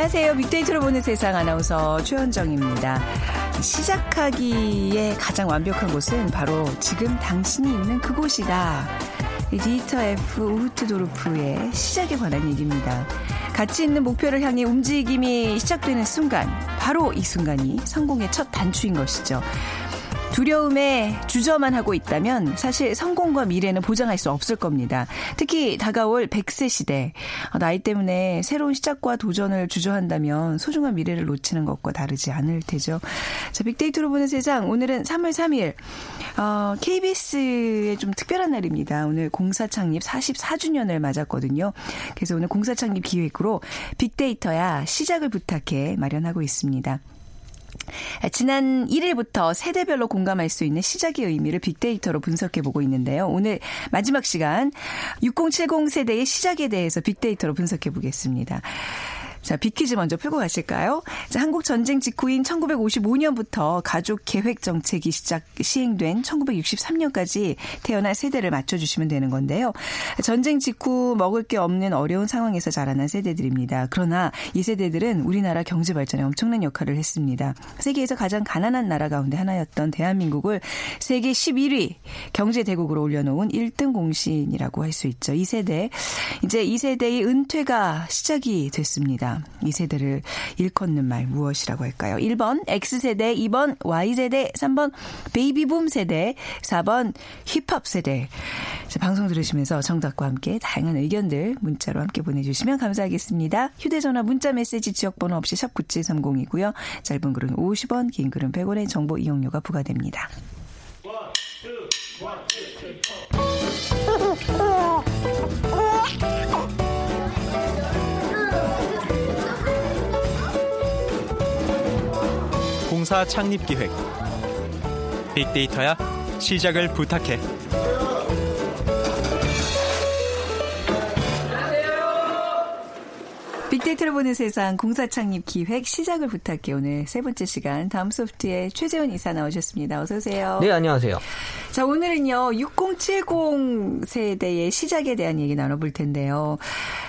안녕하세요. 빅데이터로 보는 세상 아나운서 최현정입니다. 시작하기에 가장 완벽한 곳은 바로 지금 당신이 있는 그곳이다. 디지터 F 우르트도르프의 시작에 관한 얘기입니다. 가치 있는 목표를 향해 움직임이 시작되는 순간, 바로 이 순간이 성공의 첫 단추인 것이죠. 두려움에 주저만 하고 있다면 사실 성공과 미래는 보장할 수 없을 겁니다. 특히 다가올 100세 시대. 나이 때문에 새로운 시작과 도전을 주저한다면 소중한 미래를 놓치는 것과 다르지 않을 테죠. 자, 빅데이터로 보는 세상. 오늘은 3월 3일. 어, KBS의 좀 특별한 날입니다. 오늘 공사 창립 44주년을 맞았거든요. 그래서 오늘 공사 창립 기획으로 빅데이터야 시작을 부탁해 마련하고 있습니다. 지난 1일부터 세대별로 공감할 수 있는 시작의 의미를 빅데이터로 분석해 보고 있는데요. 오늘 마지막 시간 6070 세대의 시작에 대해서 빅데이터로 분석해 보겠습니다. 자, 빅퀴즈 먼저 풀고 가실까요? 자, 한국 전쟁 직후인 1955년부터 가족 계획 정책이 시작 시행된 1963년까지 태어난 세대를 맞춰 주시면 되는 건데요. 전쟁 직후 먹을 게 없는 어려운 상황에서 자라난 세대들입니다. 그러나 이 세대들은 우리나라 경제 발전에 엄청난 역할을 했습니다. 세계에서 가장 가난한 나라 가운데 하나였던 대한민국을 세계 11위 경제 대국으로 올려놓은 1등 공신이라고 할 수 있죠. 이 세대 이제 이 세대의 은퇴가 시작이 됐습니다. 이 세대를 일컫는 말 무엇이라고 할까요? 1번 X세대, 2번 Y세대, 3번 베이비붐 세대, 4번 힙합 세대. 자, 방송 들으시면서 정답과 함께 다양한 의견들 문자로 함께 보내주시면 감사하겠습니다. 휴대전화 문자 메시지 지역번호 없이 샵 9730이고요. 짧은 글은 50원, 긴 글은 100원의 정보 이용료가 부과됩니다. 공사 창립 기획. 빅데이터야 시작을 부탁해 빅데이터를 보는 세상 공사 창립 기획 시작을 부탁해 오늘 세 번째 시간 다음 소프트의 최재원 이사 나오셨습니다. 어서 오세요. 네, 안녕하세요. 자, 오늘은요. 6070 세대의 시작에 대한 얘기 나눠볼 텐데요.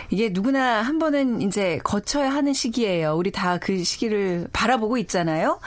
이게 누구나 한 번은 이제 거쳐야 하는 시기예요. 우리 다 그 시기를 바라보고 있잖아요.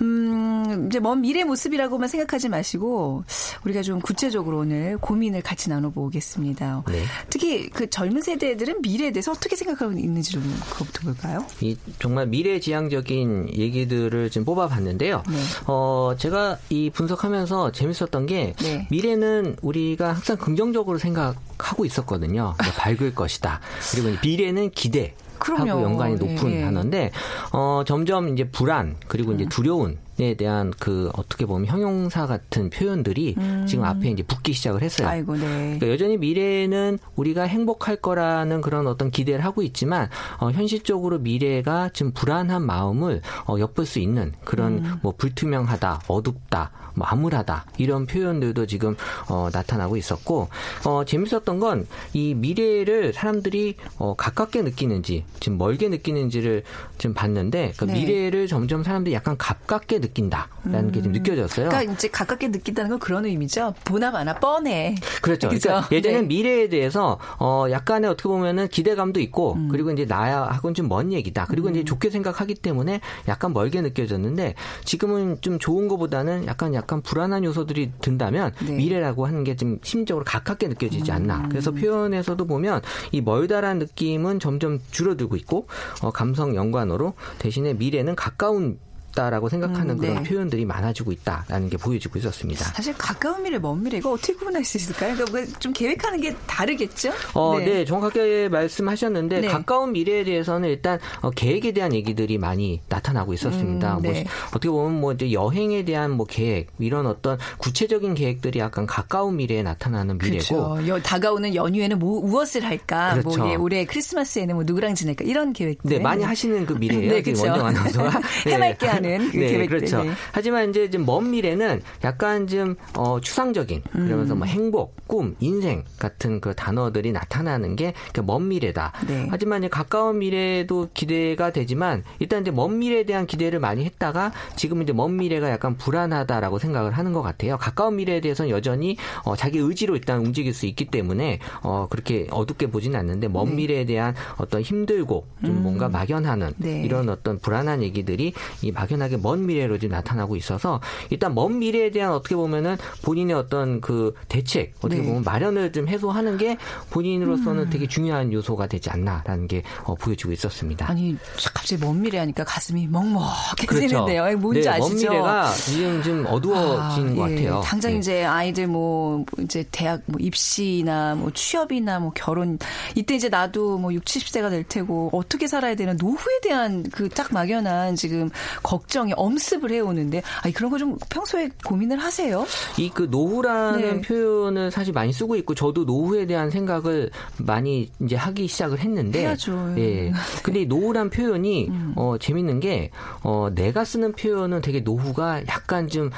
음, 이제 먼 미래 모습이라고만 생각하지 마시고 우리가 좀 구체적으로 오늘 고민을 같이 나눠보겠습니다. 네. 특히 그 젊은 세대들은 미래에 대해서 어떻게 생각하고 있는지 좀 그것부터 볼까요? 이 정말 미래지향적인 얘기들을 지금 뽑아봤는데요. 네. 어, 제가 이 분석하면서 재밌었던 게 네. 미래는 우리가 항상 긍정적으로 생각하고 있었거든요. 뭐 밝을 것이다. 그리고 미래는 기대. 그럼요. 하고 연관이 높은 네. 단어인데 어 점점 이제 불안 그리고 이제 두려움 에 대한 그 어떻게 보면 형용사 같은 표현들이 지금 앞에 이제 붙기 시작을 했어요. 음. 아이고, 네. 그러니까 여전히 미래는 우리가 행복할 거라는 그런 어떤 기대를 하고 있지만 어, 현실적으로 미래가 좀 불안한 마음을 어, 엿볼 수 있는 그런 음. 뭐 불투명하다, 어둡다, 뭐 암울하다 이런 표현들도 지금 어, 나타나고 있었고 어, 재밌었던 건 이 미래를 사람들이 어, 가깝게 느끼는지 지금 멀게 느끼는지를 지금 봤는데 그 네. 미래를 점점 사람들이 약간 가깝게 느낀다라는 게좀 느껴졌어요. 그러니까 이제 가깝게 느낀다는 건 그런 의미죠. 보나 마나 뻔해. 그렇죠. 그죠? 그러니까 예전에 네. 미래에 대해서 어 약간의 어떻게 보면은 기대감도 있고 음. 그리고 이제 나하고는 좀 먼 얘기다. 그리고 이제 좋게 생각하기 때문에 약간 멀게 느껴졌는데 지금은 좀 좋은 것보다는 약간 약간 불안한 요소들이 든다면 네. 음. 미래라고 하는 게 좀 심적으로 가깝게 느껴지지 않나. 그래서 표현에서도 보면 이 멀다라는 느낌은 점점 줄어들고 있고 어 감성 연관어로 대신에 미래는 가까운 어둡다라고 생각하는 음, 그런 네. 표현들이 많아지고 있다라는 게 보여지고 있었습니다. 사실 가까운 미래, 먼 미래 이거 어떻게 구분할 수 있을까요? 그러니까 뭐좀 계획하는 게 다르겠죠? 어, 네. 정확하게 말씀하셨는데 네. 가까운 미래에 대해서는 일단 어, 계획에 대한 얘기들이 많이 나타나고 있었습니다. 음, 뭐 네. 시- 어떻게 보면 뭐 이제 여행에 대한 뭐 계획 이런 어떤 구체적인 계획들이 약간 가까운 미래에 나타나는 미래고 그렇죠. 여- 다가오는 연휴에는 뭐 무엇을 할까? 그렇죠. 뭐 예, 올해 크리스마스에는 뭐 누구랑 지낼까? 이런 계획들. 네, 많이 하시는 그 미래예요. 네, 그쵸. 원정 아나운서가. 해맑게 하는 그 네, 계획들. 그렇죠. 네. 하지만 이제 좀 먼 미래는 약간 좀 어, 추상적인 그러면서 음. 뭐 행복, 꿈, 인생 같은 그 단어들이 나타나는 게 먼 미래다. 네. 하지만 이제 가까운 미래도 기대가 되지만 일단 이제 먼 미래에 대한 기대를 많이 했다가 지금 이제 먼 미래가 약간 불안하다라고 생각을 하는 것 같아요. 가까운 미래에 대해서는 여전히 어, 자기 의지로 일단 움직일 수 있기 때문에 어, 그렇게 어둡게 보지는 않는데 먼 네. 미래에 대한 어떤 힘들고 좀 뭔가 막연하는 네. 이런 어떤 불안한 얘기들이 이 막연 하게 먼 미래로 지금 나타나고 있어서 일단 먼 미래에 대한 어떻게 보면은 본인의 어떤 그 대책 어떻게 네. 보면 마련을 좀 해소하는 게 본인으로서는 되게 중요한 요소가 되지 않나라는 게 어, 보여지고 있었습니다. 아니 갑자기 먼 미래 하니까 가슴이 먹먹해지는데요. 그렇죠. 뭔지 네, 아시죠? 먼 미래가 지금 좀 어두워진 아, 것 예. 같아요. 당장 네. 이제 아이들 뭐 이제 대학 뭐 입시나 뭐 취업이나 뭐 결혼 이때 이제 나도 뭐 6, 70세가 될 테고 어떻게 살아야 되는 노후에 대한 그 딱 막연한 지금 걱정이 엄습을 해오는데 아니 그런 거 좀 평소에 고민을 하세요? 이 그 노후라는 네. 표현을 사실 많이 쓰고 있고 저도 노후에 대한 생각을 많이 이제 하기 시작을 했는데 해야죠. 예. 근데 이 노후란 표현이 어 재밌는 게 어 내가 쓰는 표현은 되게 노후가 약간 좀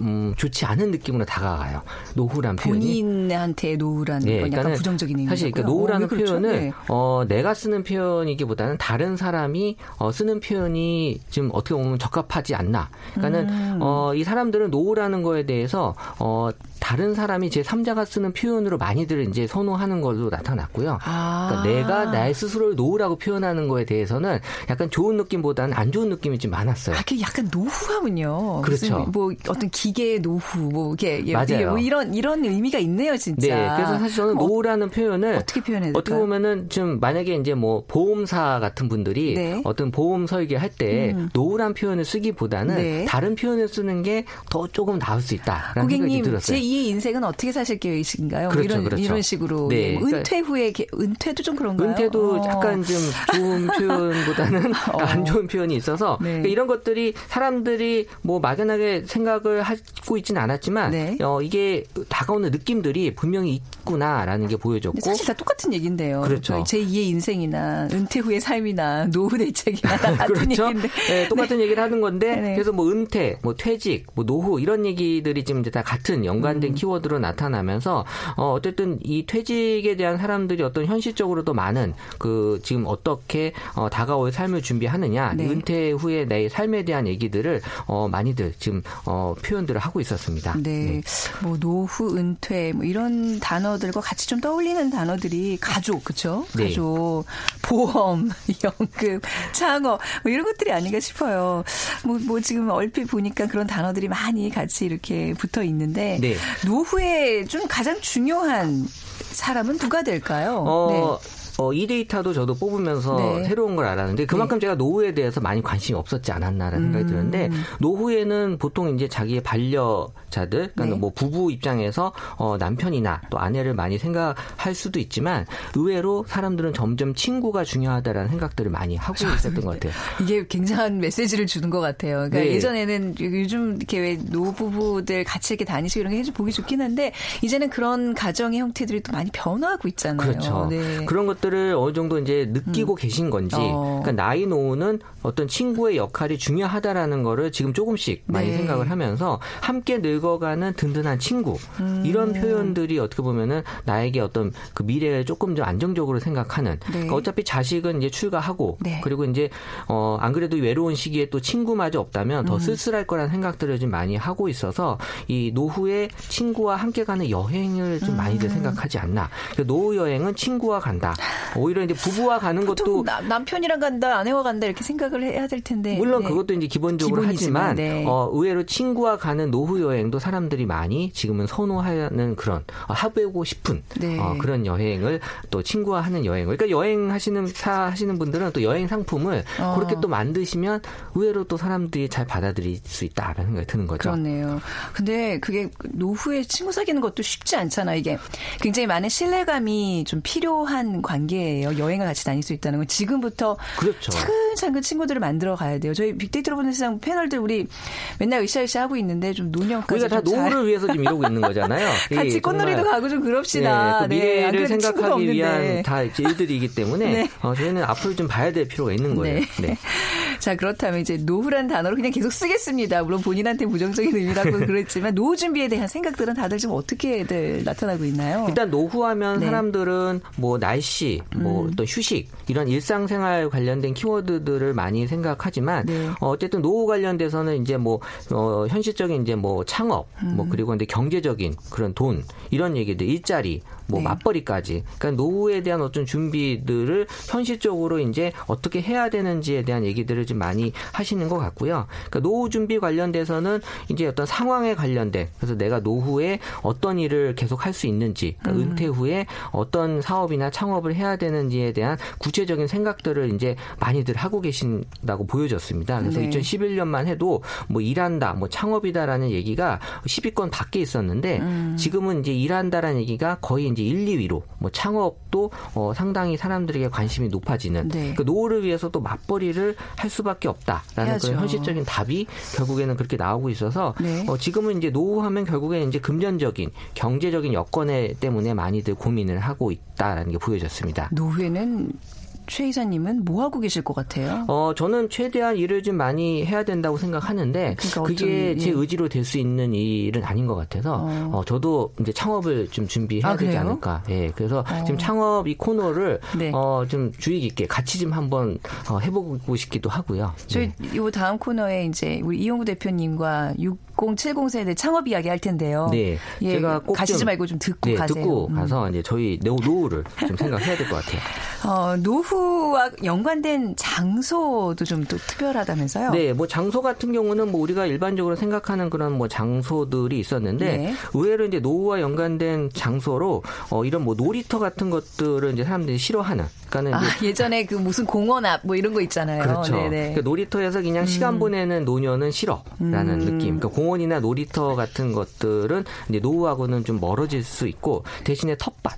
음, 좋지 않은 느낌으로 다가가요. 노후란 표현이. 본인한테 노후라는 건 약간 부정적인 의미고요. 사실 그러니까 노후라는 어, 왜 그렇죠? 표현을 네. 어, 내가 쓰는 표현이기보다는 다른 사람이 어, 쓰는 표현이 좀 어떻게 보면 적합하지 않나. 그러니까는 음. 어, 이 사람들은 노후라는 거에 대해서 어, 다른 사람이 제 3자가 쓰는 표현으로 많이들 이제 선호하는 걸로 나타났고요. 아. 그러니까 내가 나의 스스로를 노후라고 표현하는 거에 대해서는 약간 좋은 느낌보다는 안 좋은 느낌이 좀 많았어요. 아, 그 약간 노후하군요. 그렇죠. 뭐 어떤 기계의 노후, 뭐 이게 예, 맞아요. 뭐 이런 이런 의미가 있네요, 진짜. 네, 그래서 사실 저는 어, 노후라는 표현을 어떻게 표현해야 어떻게? 보면은 좀 만약에 이제 뭐 보험사 같은 분들이 네. 어떤 보험 설계할 때 노후란 표현을 쓰기보다는 네. 다른 표현을 쓰는 게 더 조금 나을 수 있다라는 생각이 고객님 들었어요. 제 2의 인생은 어떻게 사실 계획이신가요? 뭐 그렇죠, 이런 그렇죠. 이런 식으로 네, 예, 뭐 그러니까 은퇴 후에 게- 은퇴도 좀 그런가요? 은퇴도 어. 약간 좀 좋은 표현보다는 어. 안 좋은 표현이 있어서 네. 그러니까 이런 것들이 사람들이 뭐 막연하게 생각을 하고 있지는 않았지만 네. 어, 이게 다가오는 느낌들이 분명히 있구나라는 게 보여졌고 사실 다 똑같은 얘기인데요. 그렇죠. 제 2의 인생이나 은퇴 후의 삶이나 노후 대책이나 다 같은 그렇죠. 얘기인데. 네, 똑같은 얘기를 하는 건데 네네. 그래서 뭐 은퇴, 뭐 퇴직, 뭐 노후 이런 얘기들이 지금 이제 다 같은 연관 된 음. 키워드로 나타나면서 어 어쨌든 이 퇴직에 대한 사람들이 어떤 현실적으로도 많은 그 지금 어떻게 어 다가올 삶을 준비하느냐, 네. 은퇴 후에 내 삶에 대한 얘기들을 어 많이들 지금 어 표현들을 하고 있었습니다. 네. 뭐 노후, 은퇴 뭐 이런 단어들과 같이 좀 떠올리는 단어들이 가족, 그렇죠? 네. 가족, 보험, 연금, 창업 뭐 이런 것들이 아닌가 싶어요. 뭐, 뭐 지금 얼핏 보니까 그런 단어들이 많이 같이 이렇게 붙어 있는데 네. 노후에 좀 가장 중요한 사람은 누가 될까요? 어, 어, 이 데이터도 저도 뽑으면서 네. 새로운 걸 알았는데 그만큼 제가 노후에 대해서 많이 관심이 없었지 않았나라는 음. 생각이 드는데 노후에는 보통 이제 자기의 반려자들, 그러니까 네. 뭐 부부 입장에서 어, 남편이나 또 아내를 많이 생각할 수도 있지만 의외로 사람들은 점점 친구가 중요하다라는 생각들을 많이 하고 있었던 것 같아요. 이게 굉장한 메시지를 주는 것 같아요. 그러니까 네. 예전에는 요즘 이렇게 왜 노부부들 같이 이렇게 다니시고 이런 게 보기 좋긴 한데 이제는 그런 가정의 형태들이 또 많이 변화하고 있잖아요. 그렇죠. 네. 그런 것들 을 어느 정도 이제 느끼고 계신 건지, 어. 그러니까 나이 노후는 어떤 친구의 역할이 중요하다라는 거를 지금 조금씩 많이 네. 생각을 하면서 함께 늙어가는 든든한 친구 음. 이런 표현들이 어떻게 보면은 나에게 어떤 그 미래를 조금 더 안정적으로 생각하는. 네. 그러니까 어차피 자식은 이제 출가하고 네. 그리고 이제 어 안 그래도 외로운 시기에 또 친구마저 없다면 음. 더 쓸쓸할 거라는 생각들을 좀 많이 하고 있어서 이 노후에 친구와 함께 가는 여행을 좀 많이들 음. 생각하지 않나. 그러니까 노후 여행은 친구와 간다. 오히려 이제 부부와 가는 것도 나- 남편이랑 간다, 아내와 간다 이렇게 생각을 해야 될 텐데. 물론 네. 그것도 이제 기본적으로 기본이지만, 하지만 네. 어, 의외로 친구와 가는 노후 여행도 사람들이 많이 지금은 선호하는 그런 어, 해보고 싶은 네. 어, 그런 여행을 또 친구와 하는 여행을 그러니까 여행 하시는 사 하시는 분들은 또 여행 상품을 어. 그렇게 또 만드시면 의외로 또 사람들이 잘 받아들일 수 있다라는 생각이 드는 거죠. 그렇네요. 근데 그게 노후에 친구 사귀는 것도 쉽지 않잖아. 이게 굉장히 많은 신뢰감이 좀 필요한 관계 예요. 여행을 같이 다닐 수 있다는 건 지금부터 그렇죠. 차근차근 친구들을 만들어 가야 돼요. 저희 빅데이터로 보는 세상 패널들 우리 맨날 으쌰으쌰 하고 있는데 좀 노년까지 우리가 다 노후를 위해서 지금 이러고 있는 거잖아요. 같이 이 꽃놀이도 가고 좀 그럽시다. 네, 그 네, 안 미래를 친구가 생각하기. 위한 다 일들이기 때문에 네. 어, 저희는 앞으로 좀 봐야 될 필요가 있는 거예요. 네. 네. 자, 그렇다면 이제 노후란 단어를 그냥 계속 쓰겠습니다. 물론 본인한테 부정적인 의미라고 그랬지만 노후 준비에 대한 생각들은 다들 좀 어떻게들 나타나고 있나요? 일단 노후하면 네. 음. 사람들은 뭐 날씨, 뭐또 휴식 이런 일상생활 관련된 키워드들을 많이 생각하지만 네. 어, 어쨌든 노후 관련돼서는 이제 뭐 어, 현실적인 이제 뭐 창업, 음. 뭐 그리고 이제 경제적인 그런 돈 이런 얘기들 일자리 뭐 네. 맞벌이까지 그러니까 노후에 대한 어떤 준비들을 현실적으로 이제 어떻게 해야 되는지에 대한 얘기들을 좀 많이 하시는 것 같고요. 그러니까 노후 준비 관련돼서는 이제 어떤 상황에 관련된 그래서 내가 노후에 어떤 일을 계속 할 수 있는지 그러니까 은퇴 후에 어떤 사업이나 창업을 해야 되는지에 대한 구체적인 생각들을 이제 많이들 하고 계신다고 보여졌습니다. 그래서 네. 2011년만 해도 뭐 일한다, 뭐 창업이다라는 얘기가 10위권 밖에 있었는데 음. 지금은 이제 일한다라는 얘기가 거의 이제 1, 2위로 뭐 창업도 어, 상당히 사람들에게 관심이 높아지는 네. 그 노후를 위해서 또 맞벌이를 할 수밖에 없다라는 해야죠. 그런 현실적인 답이 결국에는 그렇게 나오고 있어서 네. 어, 지금은 이제 노후하면 결국에 이제 금전적인 경제적인 여건 에 때문에 많이들 고민을 하고 있다라는 게 보여졌습니다. 노후에는 최 이사님은 뭐 하고 계실 것 같아요? 어, 저는 최대한 일을 좀 많이 해야 된다고 생각하는데 그러니까 그게 어떤, 제 예. 의지로 될 수 있는 일은 아닌 것 같아서 어. 어. 저도 이제 창업을 좀 준비해야 아, 되지 그래요? 않을까. 예. 그래서 어. 지금 창업 이 코너를 네. 어, 좀 주의 깊게 같이 좀 한번 어, 해보고 싶기도 하고요. 저희 네. 요 다음 코너에 이제 우리 이용구 대표님과 6070 세대 창업 이야기 할 텐데요. 네. 예, 제가 꼭 가시지 좀- 말고 좀 듣고 네, 가세요. 듣고 음. 가서 이제 저희 노- 노후를 좀 생각해야 될 것 같아요. 어, 노후 와 연관된 장소도 좀 또 특별하다면서요? 네, 뭐 장소 같은 경우는 뭐 우리가 일반적으로 생각하는 그런 뭐 장소들이 있었는데 네. 의외로 이제 노후와 연관된 장소로 어 이런 뭐 놀이터 같은 것들을 이제 사람들이 싫어하는. 그러니까는 아, 예전에 그 무슨 공원 앞 뭐 이런 거 있잖아요. 그렇죠. 네네. 음. 그러니까 놀이터에서 그냥 시간 보내는 노년은 싫어라는 느낌. 그러니까 공원이나 놀이터 같은 것들은 이제 노후하고는 좀 멀어질 수 있고 대신에 텃밭.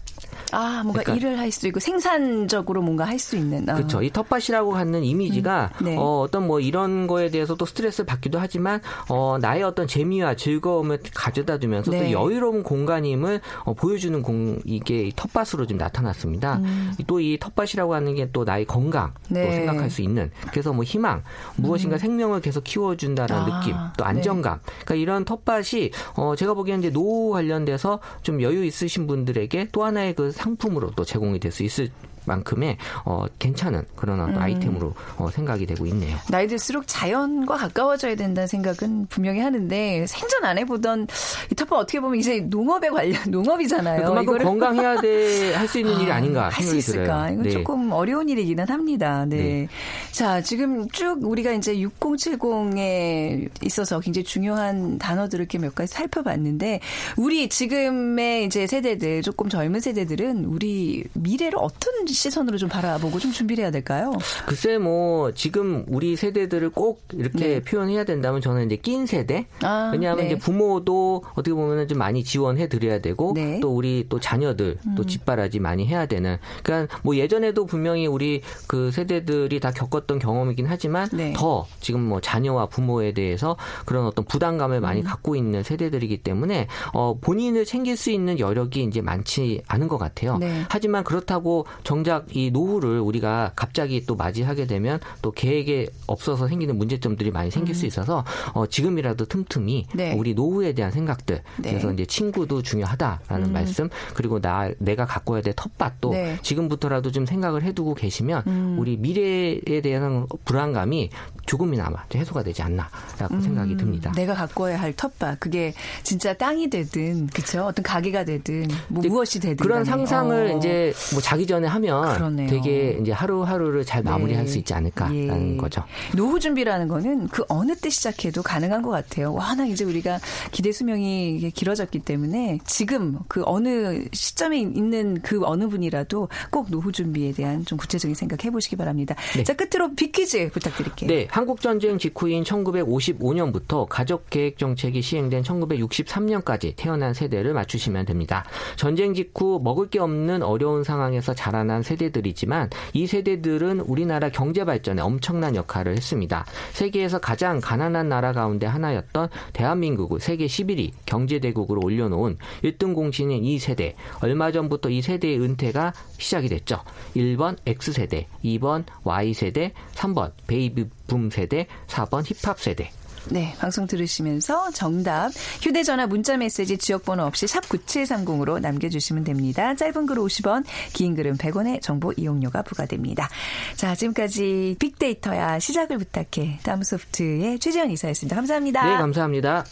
아, 뭔가 그러니까- 일을 할 수 있고 생산적으로 뭔가 할 수 있는. 아. 그렇죠. 이 텃밭이라고 하는 이미지가 음, 네. 어, 어떤 뭐 이런 거에 대해서 또 스트레스를 받기도 하지만 어, 나의 어떤 재미와 즐거움을 가져다 두면서 네. 또 여유로운 공간임을 어, 보여주는 공 이게 이 텃밭으로 좀 나타났습니다. 또 이 텃밭 이라고 하는 게 또 나의 건강 또 음. 네. 음. 생각할 수 있는 그래서 뭐 희망 무엇인가 생명을 계속 키워준다는 아, 느낌 또 네. 안정감 그러니까 이런 텃밭이 어, 제가 보기에는 이제 노후 관련돼서 좀 여유 있으신 분들에게 또 하나의 그 상품으로 또 제공이 될 수 있을 만큼의 어, 괜찮은 그런 음. 어떤 아이템으로 어, 생각이 되고 있네요. 나이 들수록 자연과 가까워져야 된다는 생각은 분명히 하는데 생전 안 해보던 이 텃밭 어떻게 보면 이제 농업에 관련 농업이잖아요. 그만큼 이거를 건강해야 돼 할 수 있는 일이 아닌가 할 수 있을까? 들어요. 이건 네. 조금 어려운 일이기는 합니다. 네. 네. 자, 지금 쭉 우리가 이제 6070에 있어서 굉장히 중요한 단어들을 이렇게 몇 가지 살펴봤는데 우리 지금의 이제 세대들 조금 젊은 세대들은 우리 미래를 어떤 시선으로 좀 바라보고 좀 준비를 해야 될까요? 글쎄 뭐 지금 우리 세대들을 꼭 이렇게 네. 표현해야 된다면 저는 이제 낀 세대. 아, 왜냐하면 네. 이제 부모도 어떻게 보면은 좀 많이 지원해 드려야 되고 네. 음. 또 우리 또 자녀들 또 뒷바라지 많이 해야 되는. 그러니까 뭐 예전에도 분명히 우리 그 세대들이 다 겪었던 경험이긴 하지만 네. 더 지금 뭐 자녀와 부모에 대해서 그런 어떤 부담감을 많이 음. 갖고 있는 세대들이기 때문에 어 본인을 챙길 수 있는 여력이 이제 많지 않은 것 같아요. 네. 하지만 그렇다고 정작 이 노후를 우리가 갑자기 또 맞이하게 되면 또 계획에 없어서 생기는 문제점들이 많이 생길 수 있어서 어, 지금이라도 틈틈이 음. 네. 우리 노후에 대한 생각들 네. 그래서 이제 친구도 중요하다라는 말씀 그리고 나 내가 가꿔야 될 텃밭도 네. 지금부터라도 좀 생각을 해두고 계시면 음. 우리 미래에 대한 불안감이 조금이나마 좀 해소가 되지 않나라고 생각이 듭니다. 내가 가꿔야 할 텃밭 그게 진짜 땅이 되든 그쵸 어떤 가게가 되든 뭐 무엇이 되든 그런. 상상을 어. 이제 뭐 자기 전에 하면 그러네요. 되게 이제 하루하루를 잘 마무리할 네. 수 있지 않을까라는 예. 거죠. 노후 준비라는 거는 그 어느 때 시작해도 가능한 것 같아요. 워낙 이제 우리가 기대 수명이 길어졌기 때문에 지금 그 어느 시점에 있는 그 어느 분이라도 꼭 노후 준비에 대한 좀 구체적인 생각 해보시기 바랍니다. 네. 자 끝으로 빅퀴즈 부탁드릴게요. 네, 한국 전쟁 직후인 1955년부터 가족 계획 정책이 시행된 1963년까지 태어난 세대를 맞추시면 됩니다. 전쟁 직후 먹을 게 없는 어려운 상황에서 자라난 세대들이지만 이 세대들은 우리나라 경제 발전에 엄청난 역할을 했습니다. 세계에서 가장 가난한 나라 가운데 하나였던 대한민국을 세계 11위 경제 대국으로 올려놓은 1등 공신인 이 세대. 얼마 전부터 이 세대의 은퇴가 시작이 됐죠. 1번 X세대, 2번 Y세대, 3번 베이비 붐 세대, 4번 힙합 세대. 네, 방송 들으시면서 정답 휴대전화 문자메시지 지역번호 없이 샵 9730으로 남겨주시면 됩니다. 짧은 글 50원, 긴 글은 100원의 정보 이용료가 부과됩니다. 자, 지금까지 빅데이터야 시작을 부탁해 다음소프트의 최재현 이사였습니다. 감사합니다. 네, 감사합니다.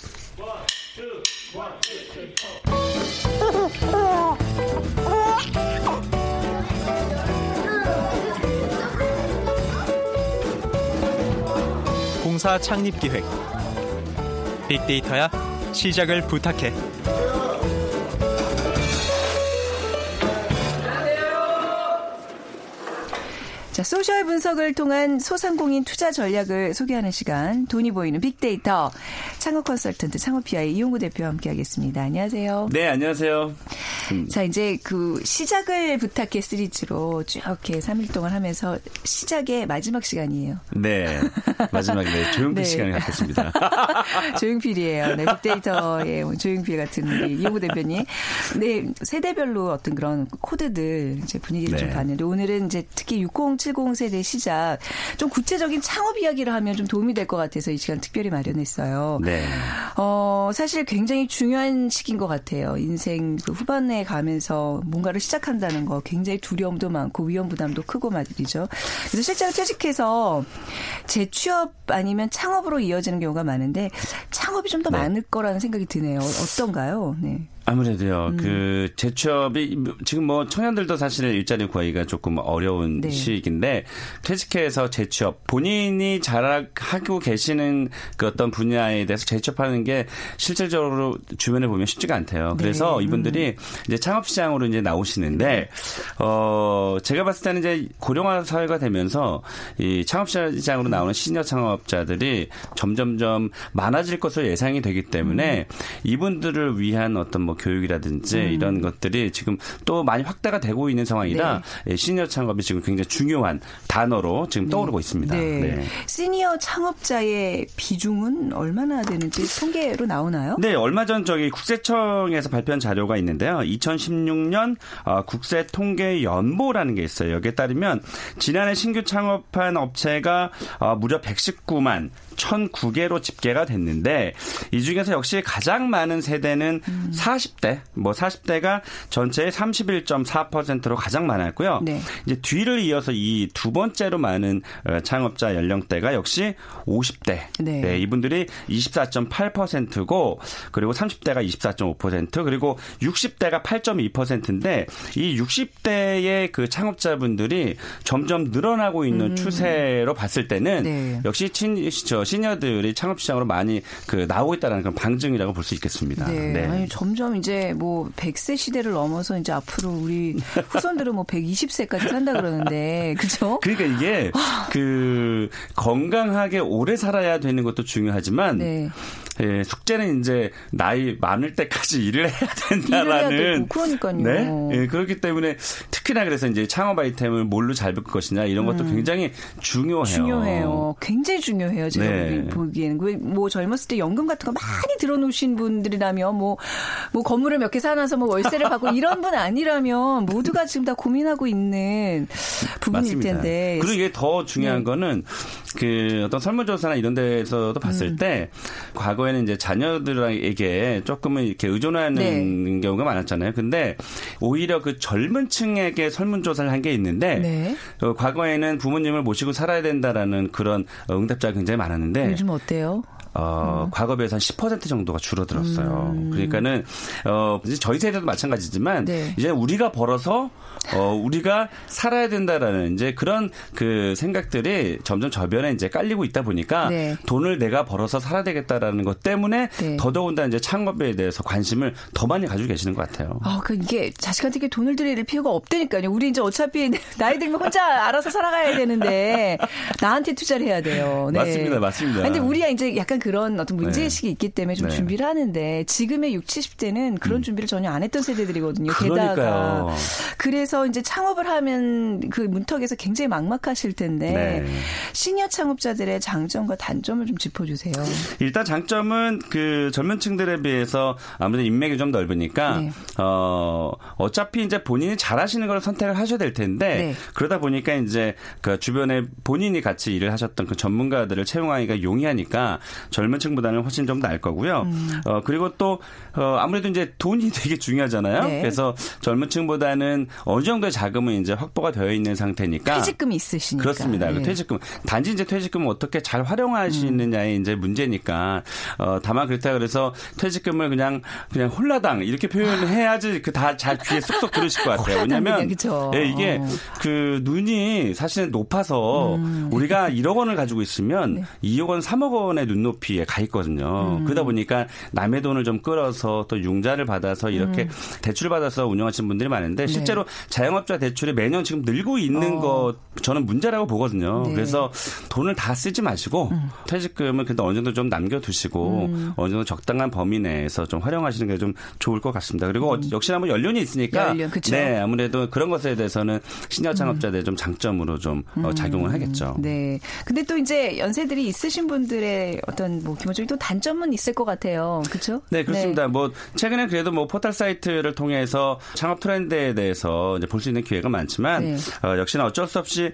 공사 창립 기획 빅데이터야 시작을 부탁해 자, 소셜 분석을 통한 소상공인 투자 전략을 소개하는 시간, 돈이 보이는 빅데이터. 창업 컨설턴트 창업피아의 이용구 대표와 함께하겠습니다. 안녕하세요. 네, 안녕하세요. 자, 이제 그 시작을 부탁해 시리즈로 쭉 이렇게 3일 동안 하면서 시작의 마지막 시간이에요. 네, 마지막에 네, 조용필 네. 시간을 갖겠습니다. 조용필이에요. 네, 빅데이터의 뭐 조용필 같은 우리 이용구 대표님. 네, 세대별로 어떤 그런 코드들 이제 분위기를 좀 네. 봤는데 오늘은 이제 특히 6070 세대 시작 좀 구체적인 창업 이야기를 하면 좀 도움이 될 것 같아서 이 시간 특별히 마련했어요. 네. 어, 사실 굉장히 중요한 시기인 것 같아요. 인생 그 후반 에 가면서 뭔가를 시작한다는 거 굉장히 두려움도 많고 위험 부담도 크고 말이죠. 그래서 실제로 퇴직해서 재취업 아니면 창업으로 이어지는 경우가 많은데 창업이 좀더 네. 많을 거라는 생각이 드네요. 어떤가요? 네. 아무래도요, 음. 그, 재취업이, 지금 뭐, 청년들도 사실 일자리 구하기가 조금 어려운 네. 시기인데, 퇴직해서 재취업, 본인이 잘하고 계시는 그 어떤 분야에 대해서 재취업하는 게 실질적으로 주변에 보면 쉽지가 않대요. 그래서 네. 이분들이 이제 창업 시장으로 이제 나오시는데, 어, 제가 봤을 때는 이제 고령화 사회가 되면서 이 창업 시장으로 나오는 시니어 창업자들이 점점점 많아질 것으로 예상이 되기 때문에 이분들을 위한 어떤 뭐 교육이라든지 이런 것들이 지금 또 많이 확대가 되고 있는 상황이라 예, 시니어 창업이 지금 굉장히 중요한 단어로 지금 떠오르고 있습니다. 네. 네. 시니어 창업자의 비중은 얼마나 되는지 통계로 나오나요? 네, 얼마 전 저기 국세청에서 발표한 자료가 있는데요. 2016년 어, 국세 통계 연보라는 게 있어요. 여기에 따르면 지난해 신규 창업한 업체가 어, 무려 119만 1,009개로 집계가 됐는데 이 중에서 역시 가장 많은 세대는 40대, 뭐 40대가 전체의 31.4%로 가장 많았고요. 네. 이제 뒤를 이어서 이 두 번째로 많은 어, 창업자 연령대가 역시 50대. 네. 이분들이 24.8%고 그리고 30대가 24.5% 그리고 60대가 8.2%인데 이 60대의 그 창업자분들이 점점 늘어나고 있는 추세로 봤을 때는 음. 네. 역시 친, 저 시니어들이 창업 시장으로 많이 그 나오고 있다는 그런 방증이라고 볼 수 있겠습니다. 네. 아니, 점점 이제 뭐 100세 시대를 넘어서 이제 앞으로 우리 후손들은 뭐 120세까지 산다 그러는데 그죠? 그러니까 이게 그 건강하게 오래 살아야 되는 것도 중요하지만 네. 예, 숙제는 이제 나이 많을 때까지 일을 해야 일을 해야 된다라는 되고, 그러니까요. 네, 예, 그렇기 때문에 특히나 그래서 이제 창업 아이템을 뭘로 잘 볼 것이냐 이런 것도 굉장히 중요해요. 음. 중요해요. 굉장히 중요해요. 제가 네. 보기- 보기에는. 왜뭐 젊었을 때 연금 같은 거 많이 들어놓으신 분들이라면 뭐뭐 건물을 몇 개 사놔서 뭐 월세를 받고 이런 분 아니라면 모두가 지금 다 고민하고 있는 부분일 맞습니다. 텐데. 그리고 이게 더 중요한 네. 거는 그 어떤 설문조사나 이런 데서도 봤을 음. 때 과거에 는 이제 자녀들에게 조금은 이렇게 의존하는 네. 경우가 많았잖아요. 근데 오히려 그 젊은 층에게 설문조사를 한 게 있는데 네. 어, 과거에는 부모님을 모시고 살아야 된다라는 그런 어, 응답자가 굉장히 많았는데 요즘 어때요? 어, 과거 비해서 한 10% 정도가 줄어들었어요. 그러니까는 어, 이제 저희 세대도 마찬가지지만 음. 네. 이제 우리가 벌어서 어, 우리가 살아야 된다라는 이제 그런 그 생각들이 점점 저변에 이제 깔리고 있다 보니까 네. 돈을 내가 벌어서 살아야 되겠다라는 것 때문에 네. 더더군다나 이제 창업에 대해서 관심을 더 많이 가지고 계시는 것 같아요. 아, 그 이게 자식한테 돈을 드릴 필요가 없다니까요. 우리 이제 어차피 나이 들면 혼자 알아서 살아가야 되는데 나한테 투자를 해야 돼요. 네. 맞습니다, 맞습니다. 근데 우리가 이제 약간 그런 어떤 문제의식이 있기 때문에 좀 네. 준비를 하는데 지금의 60, 70대는 그런 준비를 전혀 안 했던 세대들이거든요. 게다가 그러니까요. 그래서 이제 창업을 하면 그 문턱에서 굉장히 막막하실 텐데 네. 시니어 창업자들의 장점과 단점을 좀 짚어주세요. 일단 장점은 그 젊은 층들에 비해서 아무래도 인맥이 좀 넓으니까 네. 어 어차피 이제 본인이 잘하시는 걸 선택을 하셔야 될 텐데 네. 그러다 보니까 이제 그 주변에 본인이 같이 일을 하셨던 그 전문가들을 채용하기가 용이하니까 젊은 층보다는 훨씬 좀 나을 거고요. 음. 어 그리고 또 어, 아무래도 이제 돈이 되게 중요하잖아요. 네. 그래서 젊은 층보다는 어느 정도의 자금은 이제 확보가 되어 있는 상태니까 퇴직금이 있으시니까. 그렇습니다. 그 네. 퇴직금 단지 이제 퇴직금을 어떻게 잘 활용하시느냐의 이제 문제니까 어 다만 그렇다 그래서 퇴직금을 그냥 그냥 홀라당 이렇게 표현을 해야지 그 다 잘 귀에 쏙쏙 들으실 것 같아요. 왜냐하면. 예, 이게 어. 그 눈이 사실은 높아서 우리가 1억 원을 가지고 있으면 2억 원, 3억 원의 눈높이 에 가 있거든요. 그러다 보니까 남의 돈을 좀 끌어서 또 융자를 받아서 이렇게 대출 받아서 운영하시는 분들이 많은데 실제로 자영업자 대출이 매년 지금 늘고 있는 어. 거 저는 문제라고 보거든요. 네. 그래서 돈을 다 쓰지 마시고 퇴직금을 그래도 어느 정도 좀 남겨두시고 어느 정도 적당한 범위 내에서 좀 활용하시는 게 좀 좋을 것 같습니다. 그리고 역시나 뭐 연륜이 있으니까 연륜. 네 아무래도 그런 것에 대해서는 시니어 창업자들의 좀 장점으로 좀 어, 작용을 하겠죠. 네. 근데 또 이제 연세들이 있으신 분들의 어떤 뭐 기본적인 또 단점은 있을 것 같아요. 그렇죠? 네, 그렇습니다. 뭐 최근에 그래도 뭐 포털 사이트를 통해서 창업 트렌드에 대해서 이제 볼 수 있는 기회가 많지만 네. 어, 역시나 어쩔 수 없이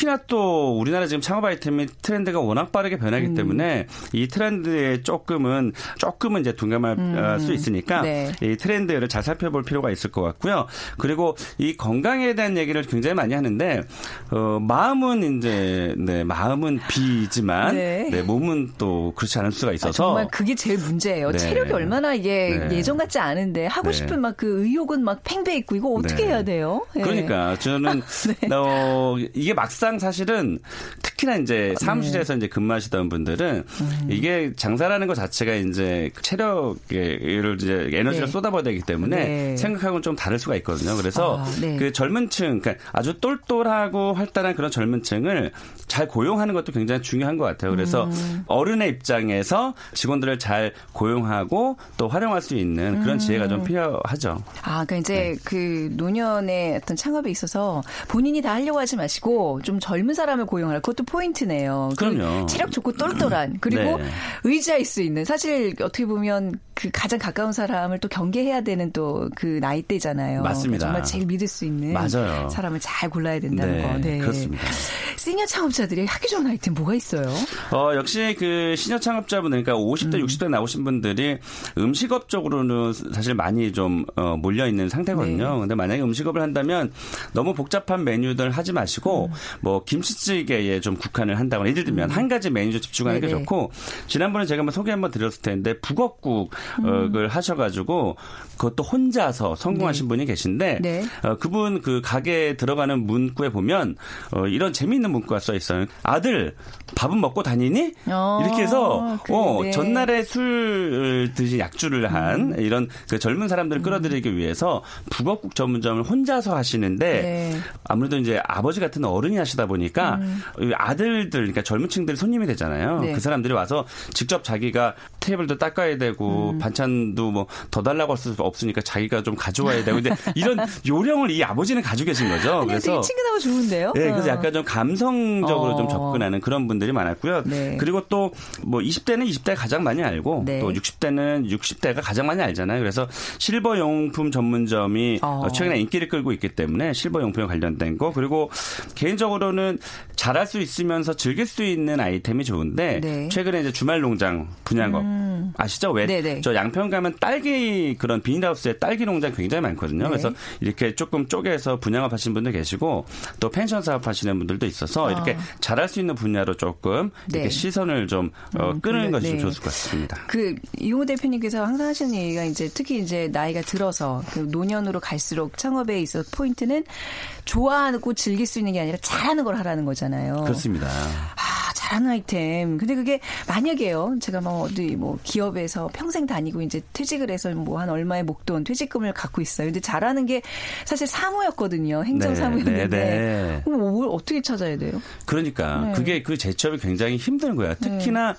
특히나 또 우리나라 지금 창업 아이템이 트렌드가 워낙 빠르게 변하기 음. 때문에 이 트렌드에 조금은 조금은 이제 둔감할 수 있으니까 음. 네. 이 트렌드를 잘 살펴볼 필요가 있을 것 같고요. 그리고 이 건강에 대한 얘기를 굉장히 많이 하는데 어, 마음은 이제 네, 마음은 비지만 네. 네, 몸은 또 그렇지 않을 수가 아, 있어서 정말 그게 제일 문제예요. 네. 체력이 얼마나 이게 네. 예전 같지 않은데 하고 네. 싶은 막 그 의욕은 막 팽배 있고 이거 어떻게 네. 해야 돼요? 예. 그러니까 저는 네. 어, 이게 막상 사실은 특히나 이제 사무실에서 이제 근무하시던 분들은 음. 이게 장사라는 것 자체가 이제 체력을 이제 에너지를 네. 쏟아부어야 되기 때문에 네. 생각하고는 좀 다를 수가 있거든요. 그래서 아, 네. 그 젊은층, 그러니까 아주 똘똘하고 활달한 그런 젊은층을 잘 고용하는 것도 굉장히 중요한 것 같아요. 그래서 음. 어른의 입장에서 직원들을 잘 고용하고 또 활용할 수 있는 그런 지혜가 음. 좀 필요하죠. 아, 그러니까 이제 네. 그 노년의 어떤 창업에 있어서 본인이 다 하려고 하지 마시고 좀 젊은 사람을 고용하라. 그것도 포인트네요. 그 그럼요. 체력 좋고 똘똘한 그리고 네. 의지할 수 있는 사실 어떻게 보면 그 가장 가까운 사람을 또 경계해야 되는 또 그 나이대잖아요. 맞습니다. 정말 제일 믿을 수 있는 맞아요. 사람을 잘 골라야 된다는 네, 거. 네. 그렇습니다. 시니어 창업자들이 하기 좋은 아이템 뭐가 있어요? 어, 역시 그 시니어 창업자분들, 그러니까 50대, 음. 60대 나오신 분들이 음식업 쪽으로는 사실 많이 좀 어, 몰려 있는 상태거든요. 네. 근데 만약에 음식업을 한다면 너무 복잡한 메뉴들 하지 마시고 음. 뭐 김치찌개에 좀 국한을 한다거나 예를 들면 한 가지 메뉴 좀 집중하는 게 네네. 좋고 지난번에 제가 한번 소개 한번 드렸을 텐데 북엇국을 하셔가지고 그것도 혼자서 성공하신 분이 계신데 음. 네. 어, 그분 그 가게에 들어가는 문구에 보면 어, 이런 재미있는 문구가 써 있어요. 아들 밥은 먹고 다니니? 어, 이렇게 해서 그, 어, 네. 전날에 술 드시 약주를 한 이런 그 젊은 사람들을 끌어들이기 위해서 북어국 전문점을 혼자서 하시는데 네. 아무래도 이제 아버지 같은 어른이 하시 하시다 보니까 이 아들들 그러니까 젊은 층들 손님이 되잖아요. 음. 네. 그 사람들이 와서 직접 자기가 테이블도 닦아야 되고 음. 반찬도 뭐 더 달라고 할 수 없으니까 자기가 좀 가져와야 되고 근데 이런 요령을 이 아버지는 가지고 계신 거죠. 아니, 그래서 친근하고 좋은데요. 네, 그래서 어. 약간 좀 감성적으로 어. 좀 접근하는 그런 분들이 많았고요. 네. 그리고 또 뭐 20대는 20대가 가장 많이 알고 네. 또 60대는 60대가 가장 많이 알잖아요. 그래서 실버 용품 전문점이 어. 어, 최근에 인기를 끌고 있기 때문에 실버 용품에 관련된 거 그리고 개인적으로 는 잘할 수 있으면서 즐길 수 있는 아이템이 좋은데 네. 최근에 이제 주말 농장 분양업 음. 아시죠? 왜 네네. 저 양평 가면 딸기 그런 비닐하우스에 딸기 농장 굉장히 많거든요. 네. 그래서 이렇게 조금 쪼개서 분양업 하시는 분들 계시고 또 펜션 사업 하시는 분들도 있어서 이렇게 잘할 수 있는 분야로 조금 이렇게 아. 네. 시선을 좀 어, 음, 끄는 네. 것이 좀 네. 좋을 것 같습니다. 그 이용호 대표님께서 항상 하시는 얘기가 이제 특히 이제 나이가 들어서 그 노년으로 갈수록 창업에 있어 포인트는 좋아하고 즐길 수 있는 게 아니라 잘 하는 걸 하라는 거잖아요. 그렇습니다. 아, 잘하는 아이템. 근데 그게 만약에요. 제가 뭐 어디 뭐 기업에서 평생 다니고 이제 퇴직을 해서 뭐 한 얼마의 목돈 퇴직금을 갖고 있어요. 근데 잘하는 게 사실 사무였거든요. 행정 네, 사무였는데. 네, 네. 뭘 어떻게 찾아야 돼요? 그러니까 네. 그게 그 재취업이 굉장히 힘든 거야. 특히나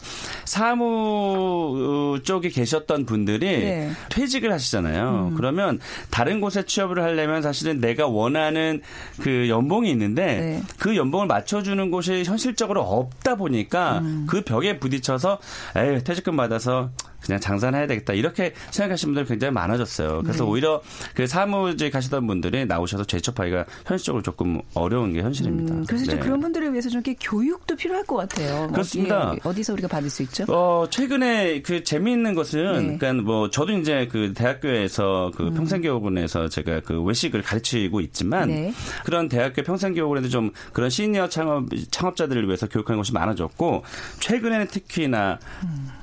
사무 쪽에 계셨던 분들이 네. 퇴직을 하시잖아요. 그러면 다른 곳에 취업을 하려면 사실은 내가 원하는 그 연봉이 있는데 네. 그 연봉을 맞춰주는 곳이 현실적으로 없다 보니까 그 벽에 부딪혀서 에이 퇴직금 받아서 그냥 장사는 해야 되겠다 이렇게 생각하시는 분들이 굉장히 많아졌어요. 그래서 네. 오히려 그 사무직 하시던 분들이 나오셔서 재취업하기가 현실적으로 조금 어려운 게 현실입니다. 음, 그래서 좀 네. 그런 분들을 위해서 좀 이렇게 교육도 필요할 것 같아요. 뭐 그렇습니다. 어디에, 어디 서 우리가 받을 수 있죠? 어, 최근에 그 재미있는 것은, 네. 그러니까 뭐, 저도 이제 그 대학교에서 그 평생교육원에서 제가 그 외식을 가르치고 있지만, 네. 그런 대학교 평생교육원에도 좀 그런 시니어 창업, 창업자들을 위해서 교육하는 곳이 많아졌고, 최근에는 특히나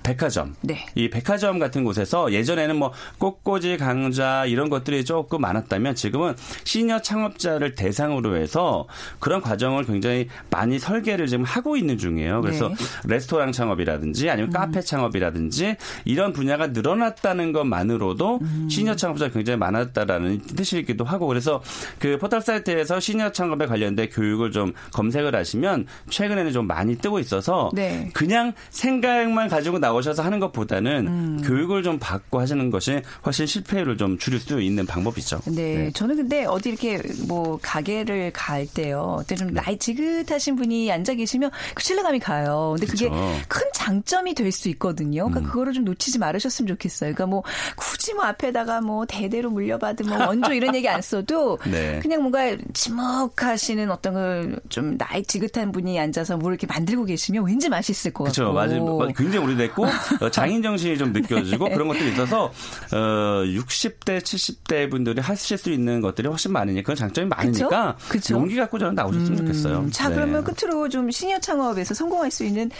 백화점. 네. 이 백화점 같은 곳에서 예전에는 뭐 꽃꽂이 강좌 이런 것들이 조금 많았다면 지금은 시니어 창업자를 대상으로 해서 그런 과정을 굉장히 많이 설계를 지금 하고 있는 중이에요. 그래서 네. 레스토랑 창업이라든지 아니면 카페 창업이라든지 이런 분야가 늘어났다는 것만으로도 시니어 창업자가 굉장히 많았다라는 뜻이기도 하고 그래서 그 포털 사이트에서 시니어 창업에 관련된 교육을 좀 검색을 하시면 최근에는 좀 많이 뜨고 있어서 네. 그냥 생각만 가지고 나오 셔서 하는 것보다는 교육을 좀 받고 하시는 것이 훨씬 실패율을 좀 줄일 수 있는 방법이죠. 네, 저는 근데 어디 이렇게 뭐 가게를 갈 때요. 좀 네. 나이 지긋하신 분이 앉아 계시면 그 신뢰감이 가요. 근데 그게. 음. 큰 장점이 될 수 있거든요. 그러니까 그거를 좀 놓치지 말으셨으면 좋겠어요. 그러니까 뭐 굳이 뭐 앞에다가 뭐 대대로 물려받은 뭐 원조 이런 얘기 안 써도 네. 그냥 뭔가 지목하시는 어떤 그좀 나이 지긋한 분이 앉아서 뭘 이렇게 만들고 계시면 왠지 맛있을 것 그렇죠. 같고. 맞아요. 굉장히 오래됐고 어, 장인 정신이 좀 느껴지고 그런 것들이 있어서 어 60대, 70대 분들이 하실 수 있는 것들이 훨씬 많으니까 그런 장점이 많으니까 그쵸? 용기 갖고 저는 나오셨으면 좋겠어요. 음, 자, 네. 그러면 끝으로 좀 시니어 창업에서 성공할 수 있는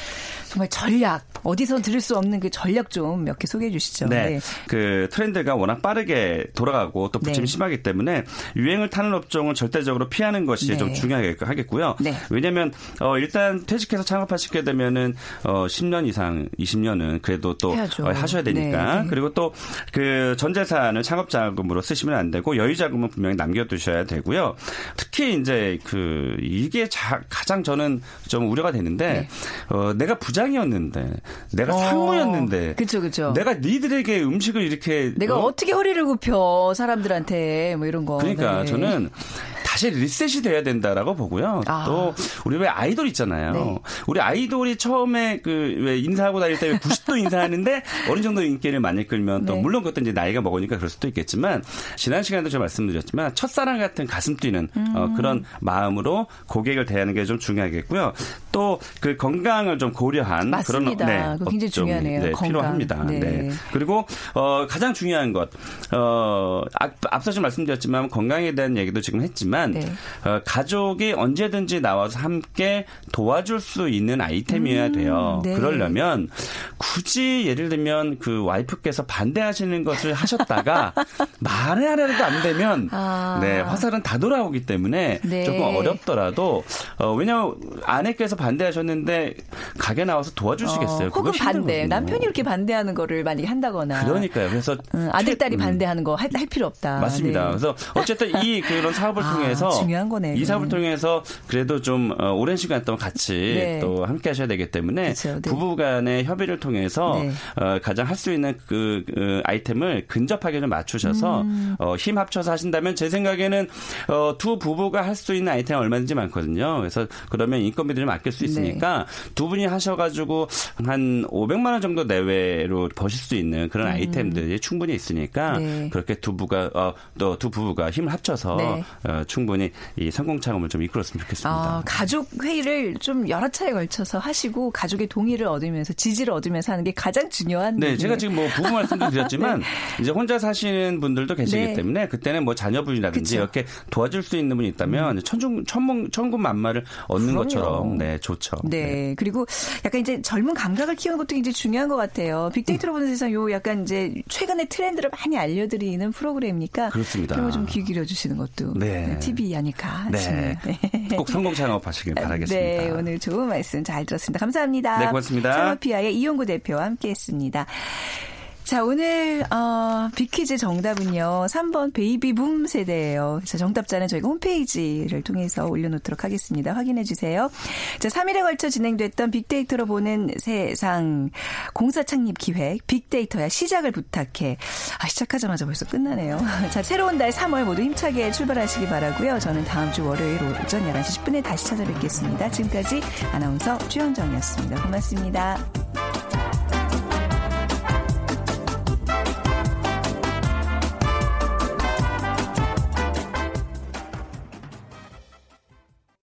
정말 전략, 어디서 들을 수 없는 그 전략 좀 몇 개 소개해 주시죠. 네. 그 트렌드가 워낙 빠르게 돌아가고 또 부침이 네. 심하기 때문에 유행을 타는 업종을 절대적으로 피하는 것이 네. 좀 중요하겠고요. 네. 왜냐하면 어, 일단 퇴직해서 창업하시게 되면은 어, 10년 이상, 20년 은 그래도 또 해야죠. 어, 하셔야 되니까 네. 그리고 또 그 전재산을 창업 자금으로 쓰시면 안 되고 여유 자금은 분명히 남겨두셔야 되고요. 특히 이제 그 이게 자, 가장 저는 좀 우려가 되는데 어, 내가 부장이었는데 내가 네. 어, 상무였는데 그쵸, 그쵸. 내가 니들에게 음식을 이렇게 내가 어? 어? 떻게 허리를 굽혀 사람들한테 뭐 이런 거. 그러니까 네. 저는 다시 리셋이 돼야 된다라고 보고요. 아. 또 우리 왜 아이돌 있잖아요. 네. 우리 아이돌이 처음에 그 왜 인사하고 다닐 때 90도 인사하는데 어느 정도 인기를 많이 끌면 또 네. 물론 그것도 이제 나이가 먹으니까 그럴 수도 있겠지만 지난 시간에도 제가 말씀드렸지만 첫사랑 같은 가슴 뛰는 음. 어, 그런 마음으로 고객을 대하는 게 좀 중요하겠고요. 또 그 건강을 좀 고려한 맞습니다. 그런 그거 굉장히 중요하네요. 네. 필요합니다. 네. 네. 그리고 어 가장 중요한 것 어, 앞, 앞서 좀 말씀드렸지만 건강에 대한 얘기도 지금 했지만 네. 어, 가족이 언제든지 나와서 함께 도와줄 수 있는 아이템이어야 돼요. 네. 그러려면 굳이 예를 들면 그 와이프께서 반대하시는 것을 하셨다가 말을 하려도 안 되면 아. 네 화살은 다 돌아오기 때문에 네. 조금 어렵더라도 어, 왜냐하면 아내께서 반대하셨는데 가게 나와서 도와주시겠어요. 어, 혹은 반대. 남편이 이렇게 반대하는 거를 만약에 한다거나. 그러니까요. 그래서 음, 아들, 최- 딸이 음. 반대하는 거 할 필요 없다. 맞습니다. 네. 그래서 어쨌든 이 그런 사업을 아. 통해서 그래서 중요한 거네요, 이 사업을. 통해서 그래도 좀 어, 오랜 시간 동안 같이 네. 또 함께 하셔야 되기 때문에 그쵸, 네. 부부 간의 협의를 통해서 네. 어, 가장 할 수 있는 그, 그 아이템을 근접하게 좀 맞추셔서 음. 어, 힘 합쳐서 하신다면 제 생각에는 어, 두 부부가 할 수 있는 아이템 얼마든지 많거든요. 그래서 그러면 인건비들을 맡길 수 있으니까 네. 두 분이 하셔가지고 한 500만 원 정도 내외로 버실 수 있는 그런 아이템들이 충분히 있으니까 음. 네. 그렇게 두 부가 어, 또 두 부부가 힘을 합쳐서 네. 어, 충 분히 이 성공 창업을 좀 이끌었으면 좋겠습니다. 아, 가족 회의를 좀 여러 차례 걸쳐서 하시고 가족의 동의를 얻으면서 지지를 얻으면서 하는 게 가장 중요한. 네, 부분이에요. 제가 지금 뭐 부부 말씀도 드렸지만 이제 혼자 사시는 분들도 계시기 네. 때문에 그때는 뭐 자녀분이라든지 그쵸. 음. 이렇게 도와줄 수 있는 분이 있다면 천중 천문 천군 만마를 얻는 그럼요. 것처럼 네 좋죠. 네. 그리고 약간 이제 젊은 감각을 키우는 것도 이제 중요한 것 같아요. 빅데이터로 보는 세상 요 약간 이제 최근의 트렌드를 많이 알려드리는 프로그램이니까. 그렇습니다. 그런 거좀 귀 기울여 주시는 것도 네. TV 아닐까 네. 싶네요. 네. 꼭 성공 창업하시길 바라겠습니다. 네, 오늘 좋은 말씀 잘 들었습니다. 감사합니다. 네, 고맙습니다. 창업피아의 이용구 대표와 함께했습니다. 자, 오늘 어, 빅퀴즈 정답은요. 3번 베이비붐 세대예요. 자, 정답자는 저희가 홈페이지를 통해서 올려놓도록 하겠습니다. 확인해 주세요. 자, 3일에 걸쳐 진행됐던 빅데이터로 보는 세상 공사 창립 기획 빅데이터야 시작을 부탁해. 아, 시작하자마자 벌써 끝나네요. 자, 새로운 달 3월 모두 힘차게 출발하시기 바라고요. 저는 다음 주 월요일 오전 11시 10분에 다시 찾아뵙겠습니다. 지금까지 아나운서 최현정이었습니다. 고맙습니다.